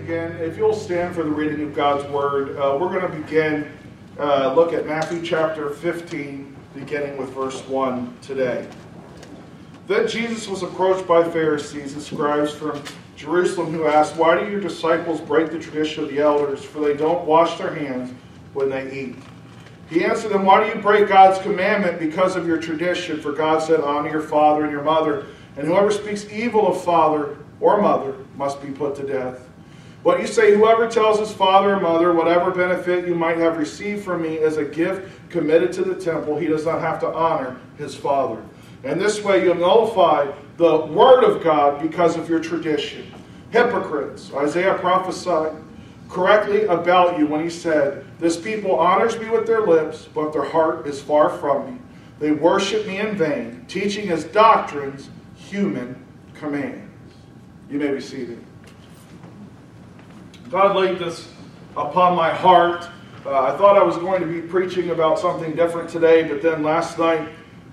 Again. If you'll stand for the reading of God's Word, uh, we're going to begin, uh, look at Matthew chapter 15, beginning with verse 1 today. Then Jesus was approached by Pharisees and scribes from Jerusalem who asked, Why do your disciples break the tradition of the elders, for they don't wash their hands when they eat? He answered them, Why do you break God's commandment because of your tradition? For God said, Honor your father and your mother, and whoever speaks evil of father or mother must be put to death. But you say, Whoever tells his father or mother, whatever benefit you might have received from me as a gift committed to the temple, he does not have to honor his father. And this way you nullify the word of God because of your tradition. Hypocrites, Isaiah prophesied correctly about you when he said, This people honors me with their lips, but their heart is far from me. They worship me in vain, teaching as doctrines human commands. You may be seated. God laid this upon my heart. Uh, I thought I was going to be preaching about something different today, but then last night,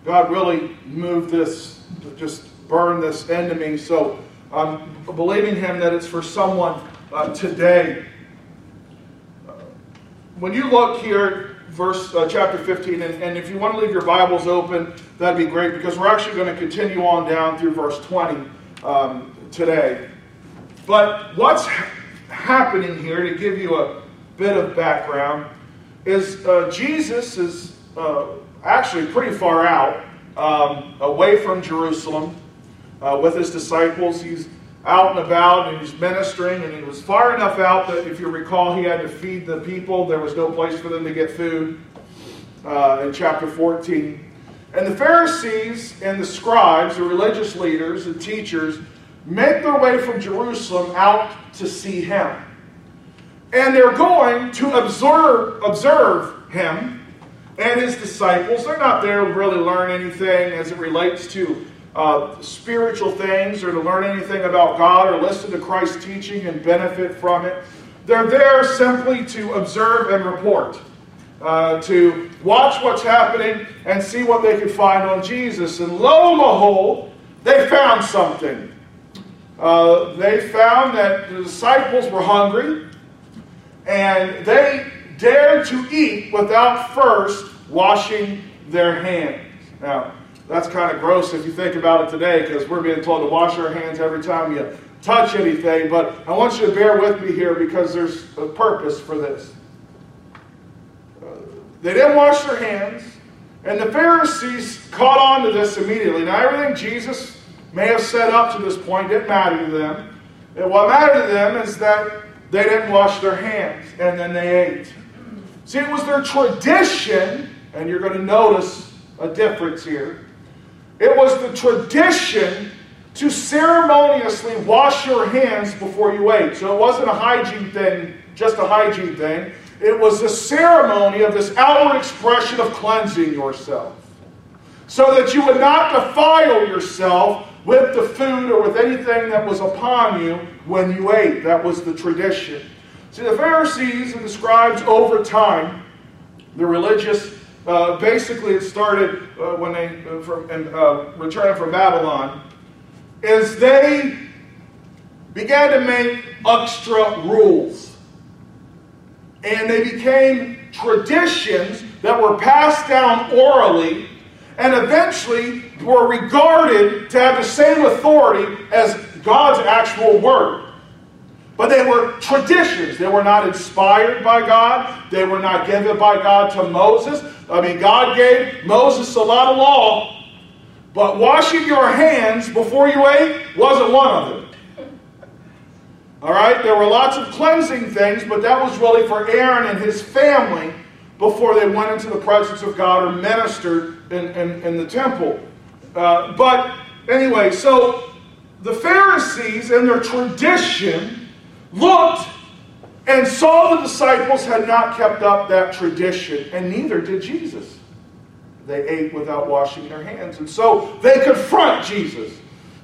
God really moved this, just burned this into me. So I'm believing Him that it's for someone uh, today. Uh, when you look here, verse uh, chapter 15, and, and if you want to leave your Bibles open, that'd be great because we're actually going to continue on down through verse 20 um, today. But what's happening here, to give you a bit of background, is uh, Jesus is uh, actually pretty far out, um, away from Jerusalem uh, with his disciples. He's out and about and he's ministering, and he was far enough out that, if you recall, he had to feed the people. There was no place for them to get food uh, in chapter 14. And the Pharisees and the scribes, the religious leaders and teachers, make their way from Jerusalem out to see him. And they're going to observe, observe him and his disciples. They're not there to really learn anything as it relates to uh, spiritual things or to learn anything about God or listen to Christ's teaching and benefit from it. They're there simply to observe and report, uh, to watch what's happening and see what they can find on Jesus. And lo and behold, they found something. Uh, they found that the disciples were hungry and they dared to eat without first washing their hands. Now, that's kind of gross if you think about it today because we're being told to wash our hands every time you touch anything, but I want you to bear with me here because there's a purpose for this. They didn't wash their hands, and the Pharisees caught on to this immediately. Now, everything Jesus may have set up to this point didn't matter to them. And what mattered to them is that they didn't wash their hands and then they ate. See, it was their tradition, and you're going to notice a difference here. It was the tradition to ceremoniously wash your hands before you ate. So it wasn't a hygiene thing, just a hygiene thing. It was a ceremony of this outward expression of cleansing yourself. So that you would not defile yourself with the food or with anything that was upon you when you ate. That was the tradition. See, the Pharisees and the scribes over time, the religious, uh, basically it started uh, when they, uh, from, uh, returned from Babylon, is they began to make extra rules. And they became traditions that were passed down orally and eventually were regarded to have the same authority as God's actual word. But they were traditions. They were not inspired by God. They were not given by God to Moses. I mean, God gave Moses a lot of law, but washing your hands before you ate wasn't one of them. All right? There were lots of cleansing things, but that was really for Aaron and his family before they went into the presence of God or ministered in, in, in the temple. Uh, but anyway, so the Pharisees and their tradition looked And saw the disciples had not kept up that tradition, and neither did Jesus. They ate without washing their hands. And so they confront Jesus.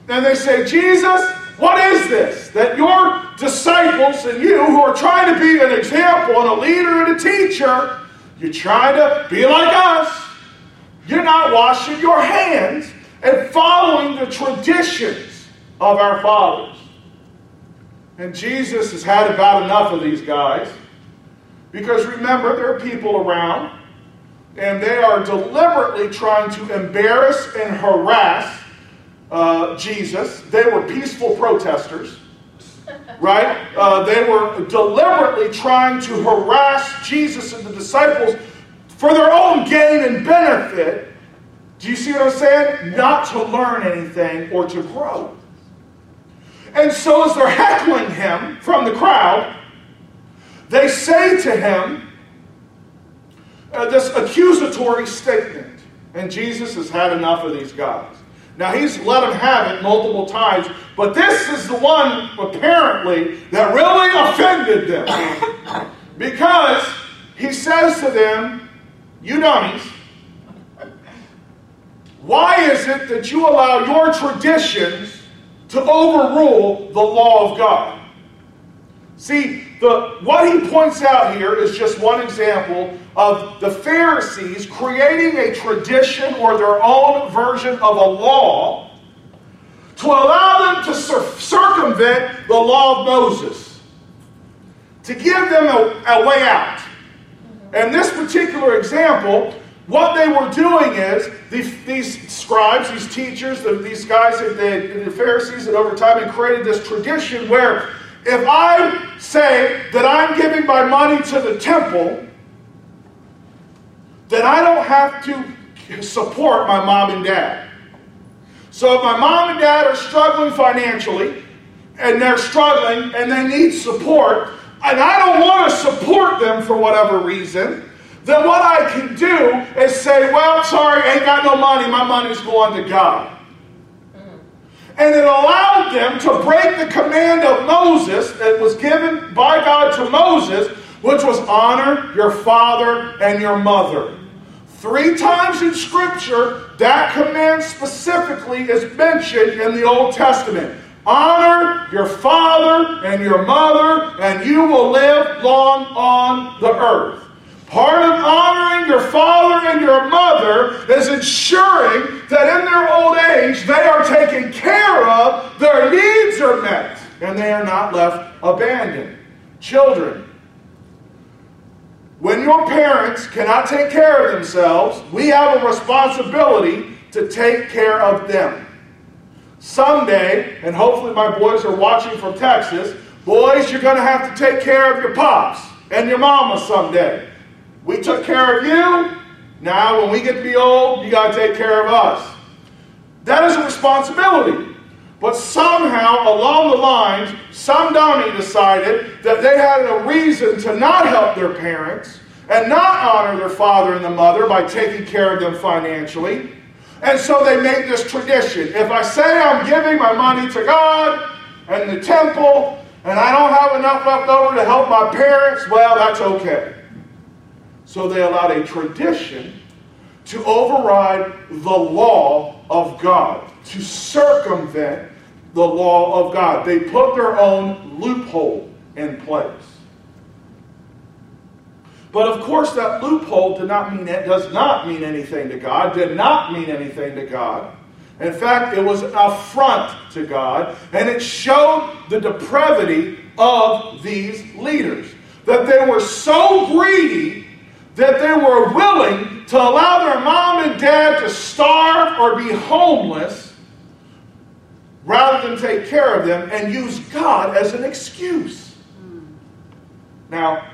And they say, Jesus, what is this? That your disciples and you, who are trying to be an example and a leader and a teacher, you're trying to be like us. You're not washing your hands and following the traditions of our fathers. And Jesus has had about enough of these guys. Because remember, there are people around, and they are deliberately trying to embarrass and harass uh, Jesus. They were peaceful protesters, right? Uh, they were deliberately trying to harass Jesus and the disciples for their own gain and benefit. Do you see what I'm saying? Not to learn anything or to grow. And so, as they're heckling him from the crowd, they say to him uh, this accusatory statement. And Jesus has had enough of these guys. Now, he's let them have it multiple times, but this is the one, apparently, that really offended them. because he says to them, You dummies, why is it that you allow your traditions to overrule the law of God. See, the, what he points out here is just one example of the Pharisees creating a tradition or their own version of a law to allow them to cir- circumvent the law of Moses, to give them a, a way out. And this particular example what they were doing is these, these scribes, these teachers, the, these guys, the, the Pharisees, and over time had created this tradition where if I say that I'm giving my money to the temple, then I don't have to support my mom and dad. So if my mom and dad are struggling financially, and they're struggling and they need support, and I don't want to support them for whatever reason, then what I can do is say, well, sorry, ain't got no money. My money's going to God. And it allowed them to break the command of Moses that was given by God to Moses, which was honor your father and your mother. Three times in Scripture, that command specifically is mentioned in the Old Testament. Honor your father and your mother, and you will live long on the earth. Part of honoring your father and your mother is ensuring that in their old age they are taken care of, their needs are met, and they are not left abandoned. Children, when your parents cannot take care of themselves, we have a responsibility to take care of them. Someday, and hopefully my boys are watching from Texas, boys, you're going to have to take care of your pops and your mama someday. We took care of you. Now, when we get to be old, you got to take care of us. That is a responsibility. But somehow, along the lines, some dummy decided that they had a reason to not help their parents and not honor their father and the mother by taking care of them financially. And so they made this tradition. If I say I'm giving my money to God and the temple, and I don't have enough left over to help my parents, well, that's okay. So they allowed a tradition to override the law of God, to circumvent the law of God. They put their own loophole in place. But of course, that loophole did not mean does not mean anything to God, did not mean anything to God. In fact, it was an affront to God, and it showed the depravity of these leaders. That they were so greedy that they were willing to allow their mom and dad to starve or be homeless rather than take care of them and use God as an excuse. Now,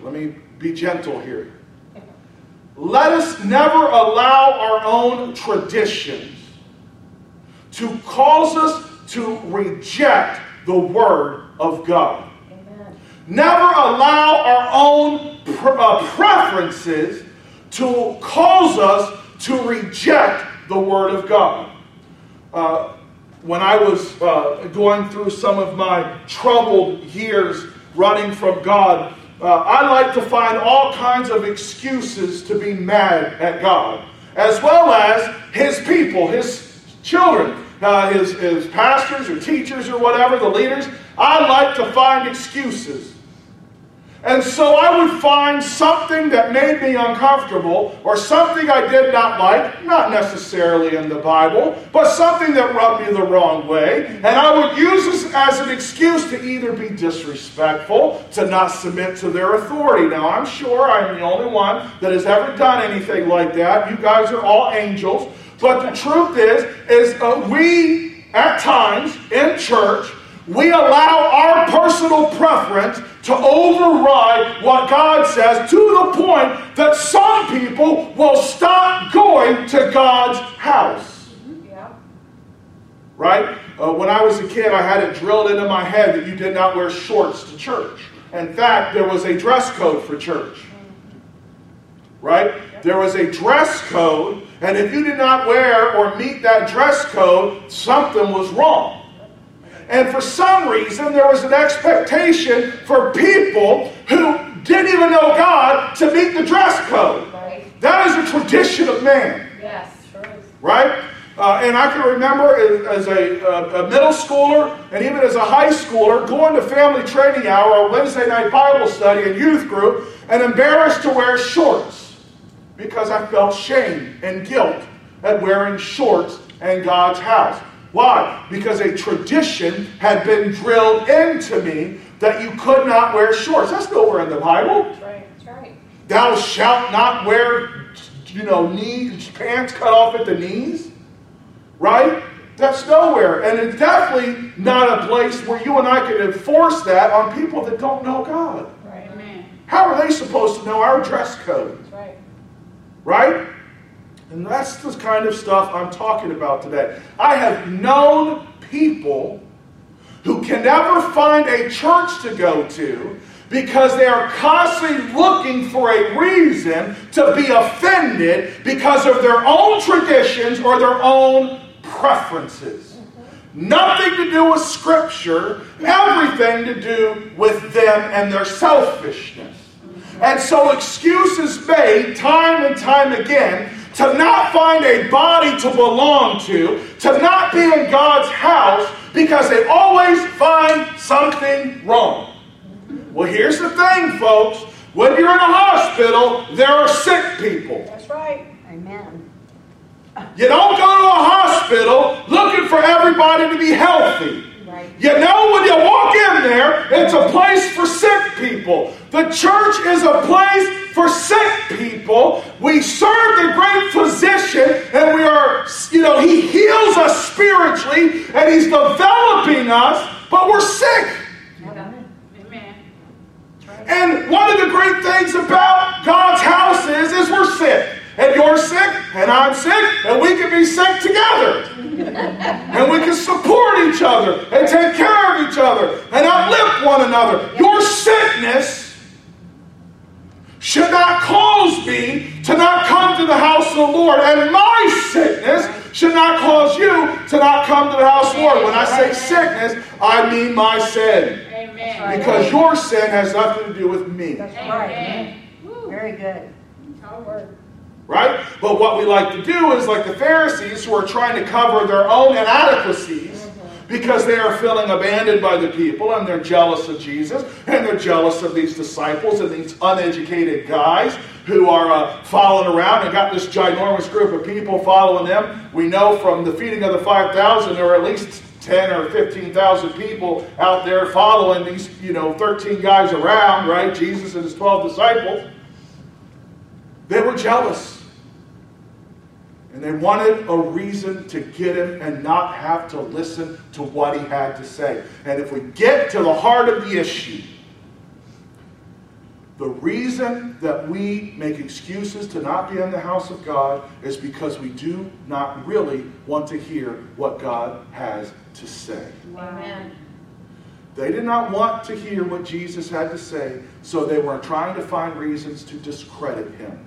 let me be gentle here. Let us never allow our own traditions to cause us to reject the Word of God. Never allow our own uh, preferences to cause us to reject the Word of God. Uh, when I was uh, going through some of my troubled years running from God, uh, I like to find all kinds of excuses to be mad at God, as well as His people, His children, uh, his, his pastors or teachers or whatever, the leaders. I like to find excuses. And so I would find something that made me uncomfortable or something I did not like, not necessarily in the Bible, but something that rubbed me the wrong way. And I would use this as an excuse to either be disrespectful, to not submit to their authority. Now, I'm sure I'm the only one that has ever done anything like that. You guys are all angels. But the truth is, is uh, we, at times in church, we allow our personal preference to override what God says to the point that some people will stop going to God's house. Yeah. Right? Uh, when I was a kid, I had it drilled into my head that you did not wear shorts to church. In fact, there was a dress code for church. Right? There was a dress code, and if you did not wear or meet that dress code, something was wrong. And for some reason, there was an expectation for people who didn't even know God to meet the dress code. Right. That is a tradition of man. Yes, sure. Right? Uh, and I can remember as a, a, a, middle schooler and even as a high schooler going to family training hour or Wednesday night Bible study and youth group and embarrassed to wear shorts because I felt shame and guilt at wearing shorts in God's house. Why? Because a tradition had been drilled into me that you could not wear shorts. That's nowhere in the Bible. That's right. That's right. Thou shalt not wear, you know, knee pants cut off at the knees. Right? That's nowhere. And it's definitely not a place where you and I can enforce that on people that don't know God. Right. Amen. How are they supposed to know our dress code? That's right. Right? And that's the kind of stuff I'm talking about today. I have known people who can never find a church to go to because they are constantly looking for a reason to be offended because of their own traditions or their own preferences. Nothing to do with Scripture, everything to do with them and their selfishness. And so excuses made time and time again to not find a body to belong to, to not be in God's house because they always find something wrong. Well, here's the thing, folks. When you're in a hospital, there are sick people. That's right. Amen. You don't go to a hospital looking for everybody to be healthy. You know, when you walk in there, it's a place for sick people. The church is a place for sick people. We serve the great physician, and we are, you know, he heals us spiritually, and he's developing us, but we're sick. And one of the great things about God's house is, is we're sick. And you're sick, and I'm sick, and we can be sick together. And we can support each other and take care of each other and uplift one another. Your sickness should not cause me to not come to the house of the Lord. And my sickness should not cause you to not come to the house of the Lord. When I say sickness, I mean my sin. Amen. Because your sin has nothing to do with me. That's right. Very good. Right? But what we like to do is like the Pharisees who are trying to cover their own inadequacies because they are feeling abandoned by the people and they're jealous of Jesus and they're jealous of these disciples and these uneducated guys who are uh, following around and got this ginormous group of people following them. We know from the feeding of the 5,000 there were at least 10 or 15,000 people out there following these, you know, 13 guys around, right? Jesus and his 12 disciples. They were jealous. And they wanted a reason to get him and not have to listen to what he had to say. And if we get to the heart of the issue, the reason that we make excuses to not be in the house of God is because we do not really want to hear what God has to say. Amen. They did not want to hear what Jesus had to say, so they were trying to find reasons to discredit him.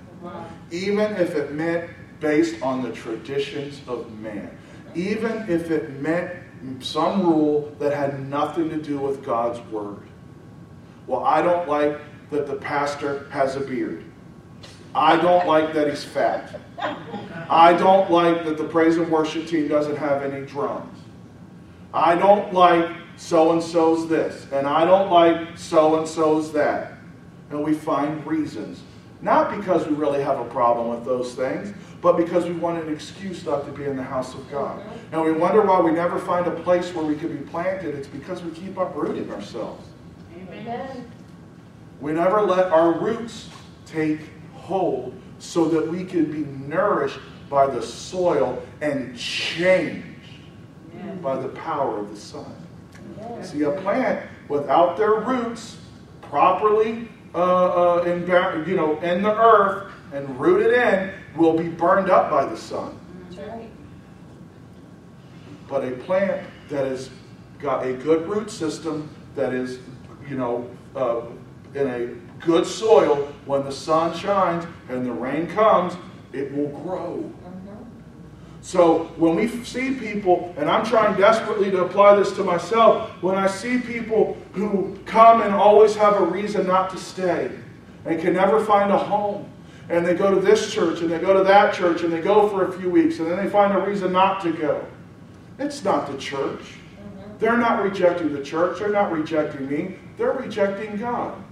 Even if it meant based on the traditions of man. Even if it meant some rule that had nothing to do with God's word. Well, I don't like that the pastor has a beard. I don't like that he's fat. I don't like that the praise and worship team doesn't have any drums. I don't like so and so's this, and I don't like so and so's that. And we find reasons. Not because we really have a problem with those things, but because we want an excuse not to be in the house of God. And we wonder why we never find a place where we can be planted. It's because we keep uprooting ourselves. Amen. We never let our roots take hold so that we can be nourished by the soil and changed by the power of the sun. See, a plant without their roots properly uh, uh, in, you know, in the earth and rooted in will be burned up by the sun. Right. But a plant that has got a good root system, that is, you know, uh, in a good soil, when the sun shines and the rain comes, it will grow. So when we see people, and I'm trying desperately to apply this to myself, when I see people who come and always have a reason not to stay and can never find a home, and they go to this church and they go to that church and they go for a few weeks and then they find a reason not to go. It's not the church. They're not rejecting the church. They're not rejecting me. They're rejecting God.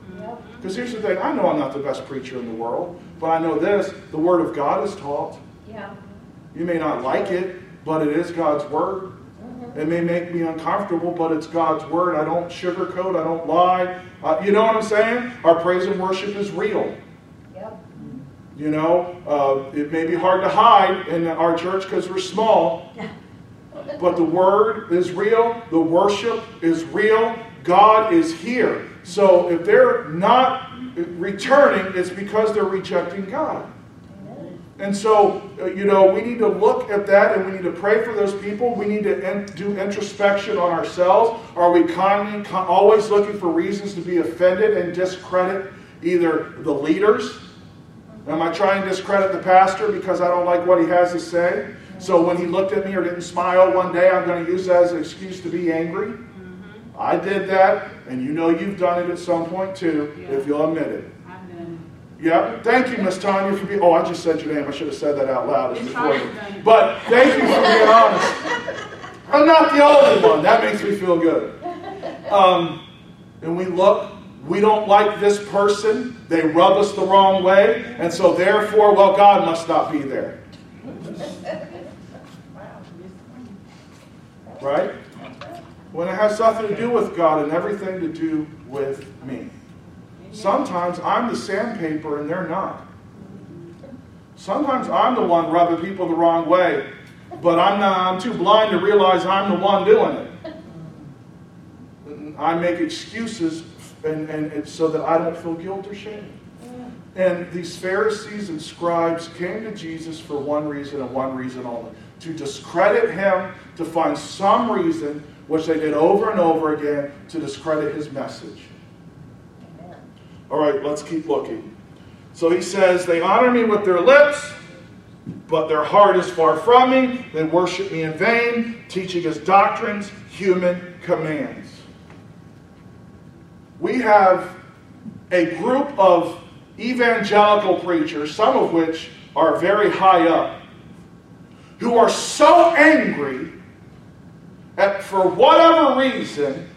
Because here's the thing I know I'm not the best preacher in the world, but I know this the Word of God is taught. Yeah. You may not like it, but it is God's Word. It may make me uncomfortable, but it's God's Word. I don't sugarcoat, I don't lie. Uh, you know what I'm saying? Our praise and worship is real. Yep. You know, uh, it may be hard to hide in our church because we're small, but the Word is real, the worship is real, God is here. So if they're not returning, it's because they're rejecting God. And so, uh, you know, we need to look at that and we need to pray for those people. We need to in, do introspection on ourselves. Are we con- con- always looking for reasons to be offended and discredit either the leaders? Am I trying to discredit the pastor because I don't like what he has to say? So when he looked at me or didn't smile one day, I'm going to use that as an excuse to be angry? I did that, and you know you've done it at some point too, if you'll admit it. Yeah, thank you, Miss Tanya, for being. Oh, I just said your name. I should have said that out loud. It's recorded. But thank you for being honest. I'm not the only one. That makes me feel good. Um, and we look, we don't like this person. They rub us the wrong way. And so, therefore, well, God must not be there. Right? When it has nothing to do with God and everything to do with me. Sometimes I'm the sandpaper and they're not. Sometimes I'm the one rubbing people the wrong way, but I'm not I'm too blind to realize I'm the one doing it. I make excuses and, and so that I don't feel guilt or shame. And these Pharisees and scribes came to Jesus for one reason and one reason only to discredit him, to find some reason, which they did over and over again, to discredit his message. All right, let's keep looking. So he says, They honor me with their lips, but their heart is far from me. They worship me in vain, teaching as doctrines human commands. We have a group of evangelical preachers, some of which are very high up, who are so angry at, for whatever reason,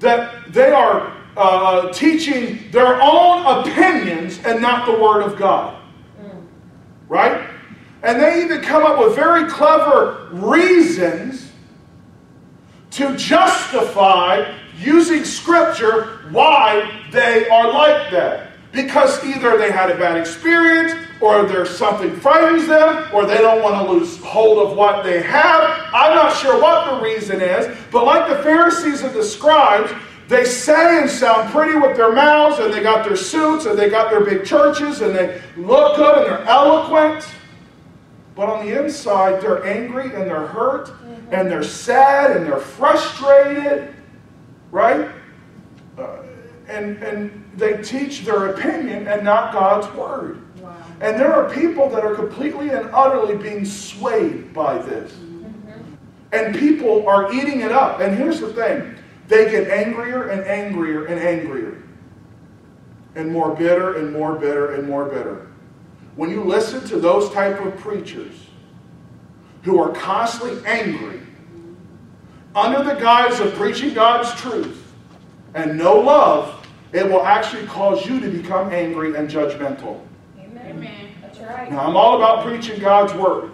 that they are uh, teaching their own opinions and not the Word of God. Right? And they even come up with very clever reasons to justify using Scripture why they are like that. Because either they had a bad experience, or there's something frightens them, or they don't want to lose hold of what they have. I'm not sure what the reason is, but like the Pharisees and the scribes, they say and sound pretty with their mouths, and they got their suits, and they got their big churches, and they look good, and they're eloquent. But on the inside, they're angry, and they're hurt, and they're sad, and they're frustrated, right? Uh, and, and they teach their opinion and not God's word. Wow. And there are people that are completely and utterly being swayed by this. And people are eating it up. And here's the thing they get angrier and angrier and angrier, and more bitter and more bitter and more bitter. When you listen to those type of preachers who are constantly angry, under the guise of preaching God's truth and no love, it will actually cause you to become angry and judgmental. Amen. Amen. That's right. Now, I'm all about preaching God's word.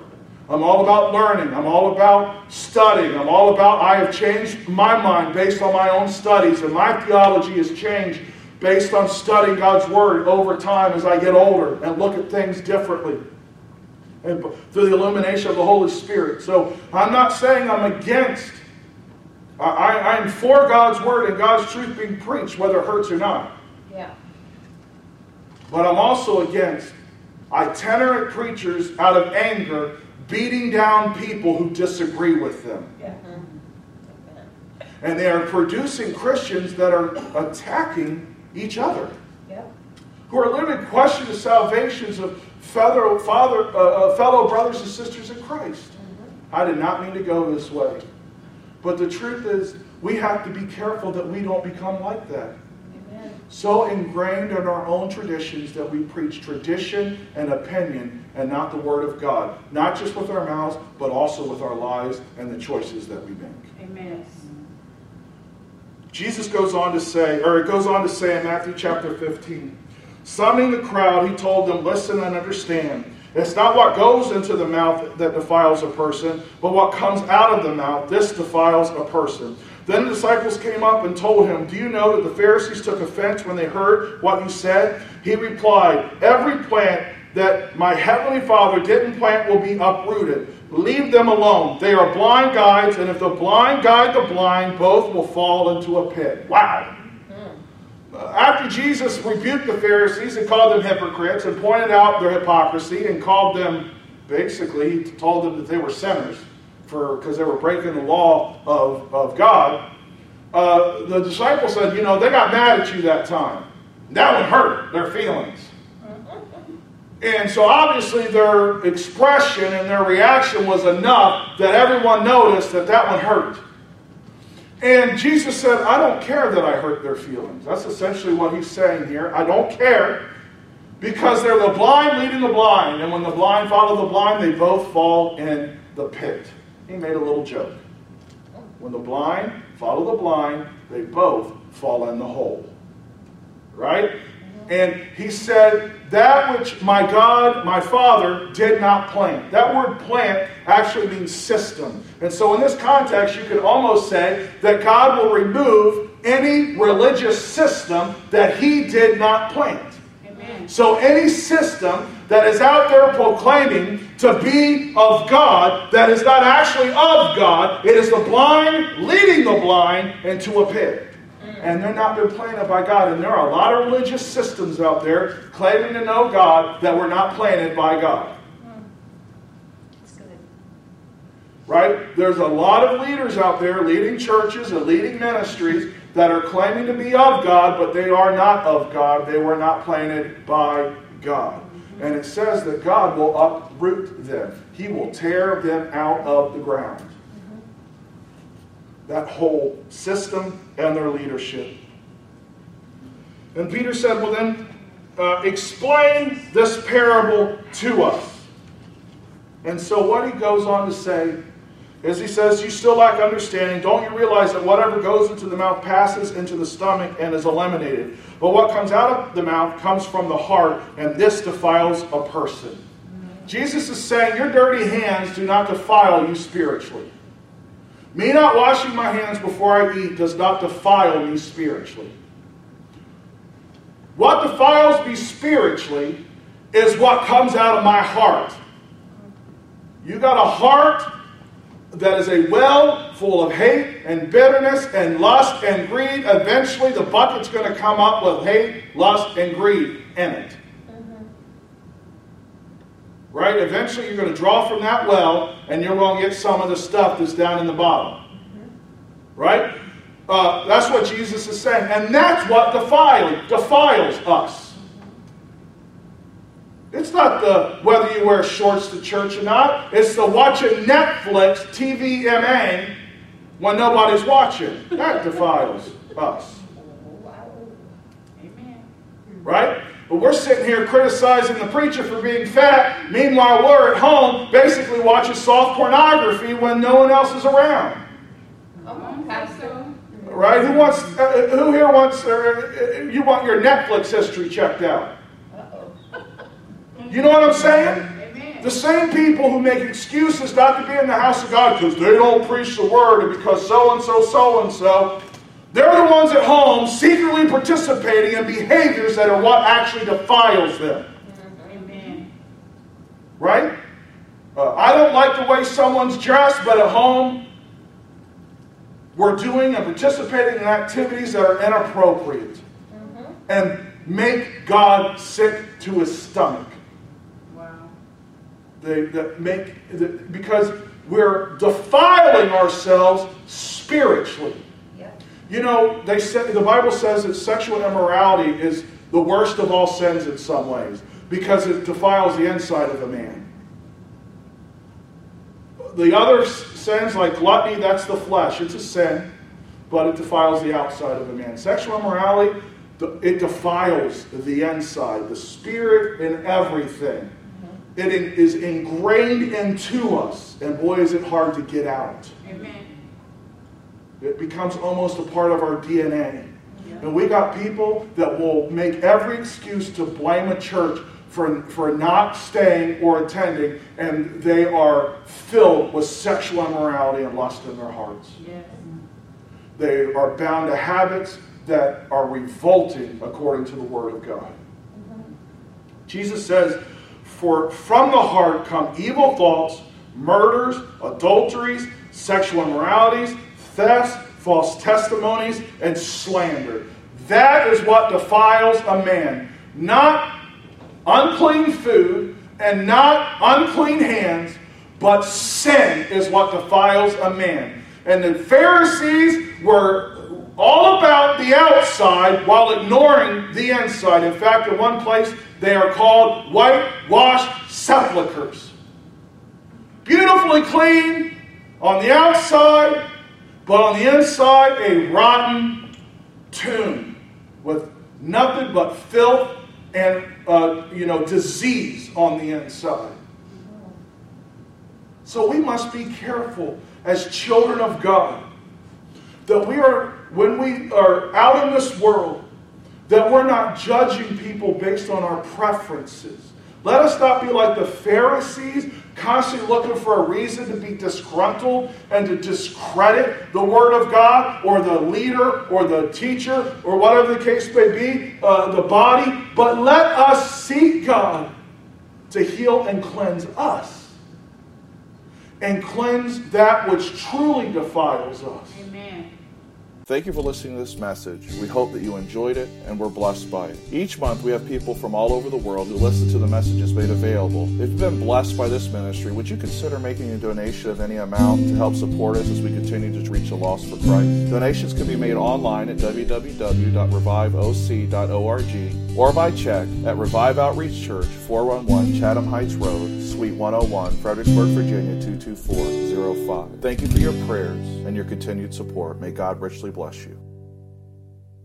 I'm all about learning. I'm all about studying. I'm all about, I have changed my mind based on my own studies, and my theology has changed based on studying God's word over time as I get older and look at things differently and through the illumination of the Holy Spirit. So I'm not saying I'm against, I, I, I'm for God's word and God's truth being preached, whether it hurts or not. Yeah. But I'm also against itinerant preachers out of anger beating down people who disagree with them. Yeah. And they are producing Christians that are attacking each other, who are literally questioning the salvations of fellow, father, uh, uh, fellow brothers and sisters in Christ. I did not mean to go this way. But the truth is, we have to be careful that we don't become like that. So ingrained in our own traditions that we preach tradition and opinion and not the Word of God, not just with our mouths, but also with our lives and the choices that we make. Amen. Jesus goes on to say, or it goes on to say in Matthew chapter 15, summoning the crowd, he told them, Listen and understand. It's not what goes into the mouth that defiles a person, but what comes out of the mouth. This defiles a person. Then the disciples came up and told him, Do you know that the Pharisees took offense when they heard what you said? He replied, Every plant that my heavenly Father didn't plant will be uprooted. Leave them alone. They are blind guides, and if the blind guide the blind, both will fall into a pit. Wow. Uh, after Jesus rebuked the Pharisees and called them hypocrites and pointed out their hypocrisy and called them, basically, he told them that they were sinners for because they were breaking the law of, of God, uh, the disciples said, you know, they got mad at you that time. That one hurt their feelings. And so obviously their expression and their reaction was enough that everyone noticed that that one hurt. And Jesus said, I don't care that I hurt their feelings. That's essentially what he's saying here. I don't care because they're the blind leading the blind. And when the blind follow the blind, they both fall in the pit. He made a little joke. When the blind follow the blind, they both fall in the hole. Right? And he said, That which my God, my Father, did not plant. That word plant actually means system. And so, in this context, you could almost say that God will remove any religious system that he did not plant. So, any system that is out there proclaiming to be of God that is not actually of God, it is the blind leading the blind into a pit. And they're not been planted by God. And there are a lot of religious systems out there claiming to know God that were not planted by God. Right? There's a lot of leaders out there leading churches and leading ministries that are claiming to be of God, but they are not of God. They were not planted by God. And it says that God will uproot them, He will tear them out of the ground. That whole system and their leadership. And Peter said, Well, then, uh, explain this parable to us. And so, what he goes on to say is he says, You still lack understanding. Don't you realize that whatever goes into the mouth passes into the stomach and is eliminated? But what comes out of the mouth comes from the heart, and this defiles a person. Jesus is saying, Your dirty hands do not defile you spiritually. Me not washing my hands before I eat does not defile me spiritually. What defiles me spiritually is what comes out of my heart. You got a heart that is a well full of hate and bitterness and lust and greed. Eventually, the bucket's going to come up with hate, lust, and greed in it. Right? Eventually, you're going to draw from that well, and you're going to get some of the stuff that's down in the bottom. Right? Uh, that's what Jesus is saying. And that's what defile, defiles us. It's not the whether you wear shorts to church or not. It's the watching Netflix, TVMA, when nobody's watching. That defiles us. Right? But we're sitting here criticizing the preacher for being fat. Meanwhile, we're at home basically watching soft pornography when no one else is around. Right? Who wants? Uh, who here wants? Uh, you want your Netflix history checked out? You know what I'm saying? Amen. The same people who make excuses not to be in the house of God because they don't preach the word and because so and so, so and so, they're the ones at home secretly participating in behaviors that are what actually defiles them. Amen. Right? Uh, I don't like the way someone's dressed, but at home, we're doing and participating in activities that are inappropriate and make God sick to his stomach. They, that make the, because we're defiling ourselves spiritually. Yep. You know, they said the Bible says that sexual immorality is the worst of all sins in some ways because it defiles the inside of a man. The other sins, like gluttony, that's the flesh. It's a sin, but it defiles the outside of a man. Sexual immorality, it defiles the inside, the spirit, and everything. It is ingrained into us, and boy, is it hard to get out. Amen. It becomes almost a part of our DNA. Yeah. And we got people that will make every excuse to blame a church for, for not staying or attending, and they are filled with sexual immorality and lust in their hearts. Yes. They are bound to habits that are revolting according to the Word of God. Mm-hmm. Jesus says, For from the heart come evil thoughts, murders, adulteries, sexual immoralities, thefts, false testimonies, and slander. That is what defiles a man. Not unclean food and not unclean hands, but sin is what defiles a man. And the Pharisees were all about the outside while ignoring the inside. In fact, in one place, they are called whitewashed sepulchres. Beautifully clean on the outside, but on the inside, a rotten tomb with nothing but filth and uh, you know disease on the inside. So we must be careful as children of God that we are when we are out in this world that we're not judging people based on our preferences. Let us not be like the Pharisees, constantly looking for a reason to be disgruntled and to discredit the Word of God or the leader or the teacher or whatever the case may be, uh, the body. But let us seek God to heal and cleanse us and cleanse that which truly defiles us. Amen. Thank you for listening to this message. We hope that you enjoyed it and were blessed by it. Each month, we have people from all over the world who listen to the messages made available. If you've been blessed by this ministry, would you consider making a donation of any amount to help support us as we continue to reach the lost for Christ? Donations can be made online at www.reviveoc.org or by check at Revive Outreach Church, 411 Chatham Heights Road, Suite 101, Fredericksburg, Virginia 22405. Thank you for your prayers and your continued support. May God richly bless you.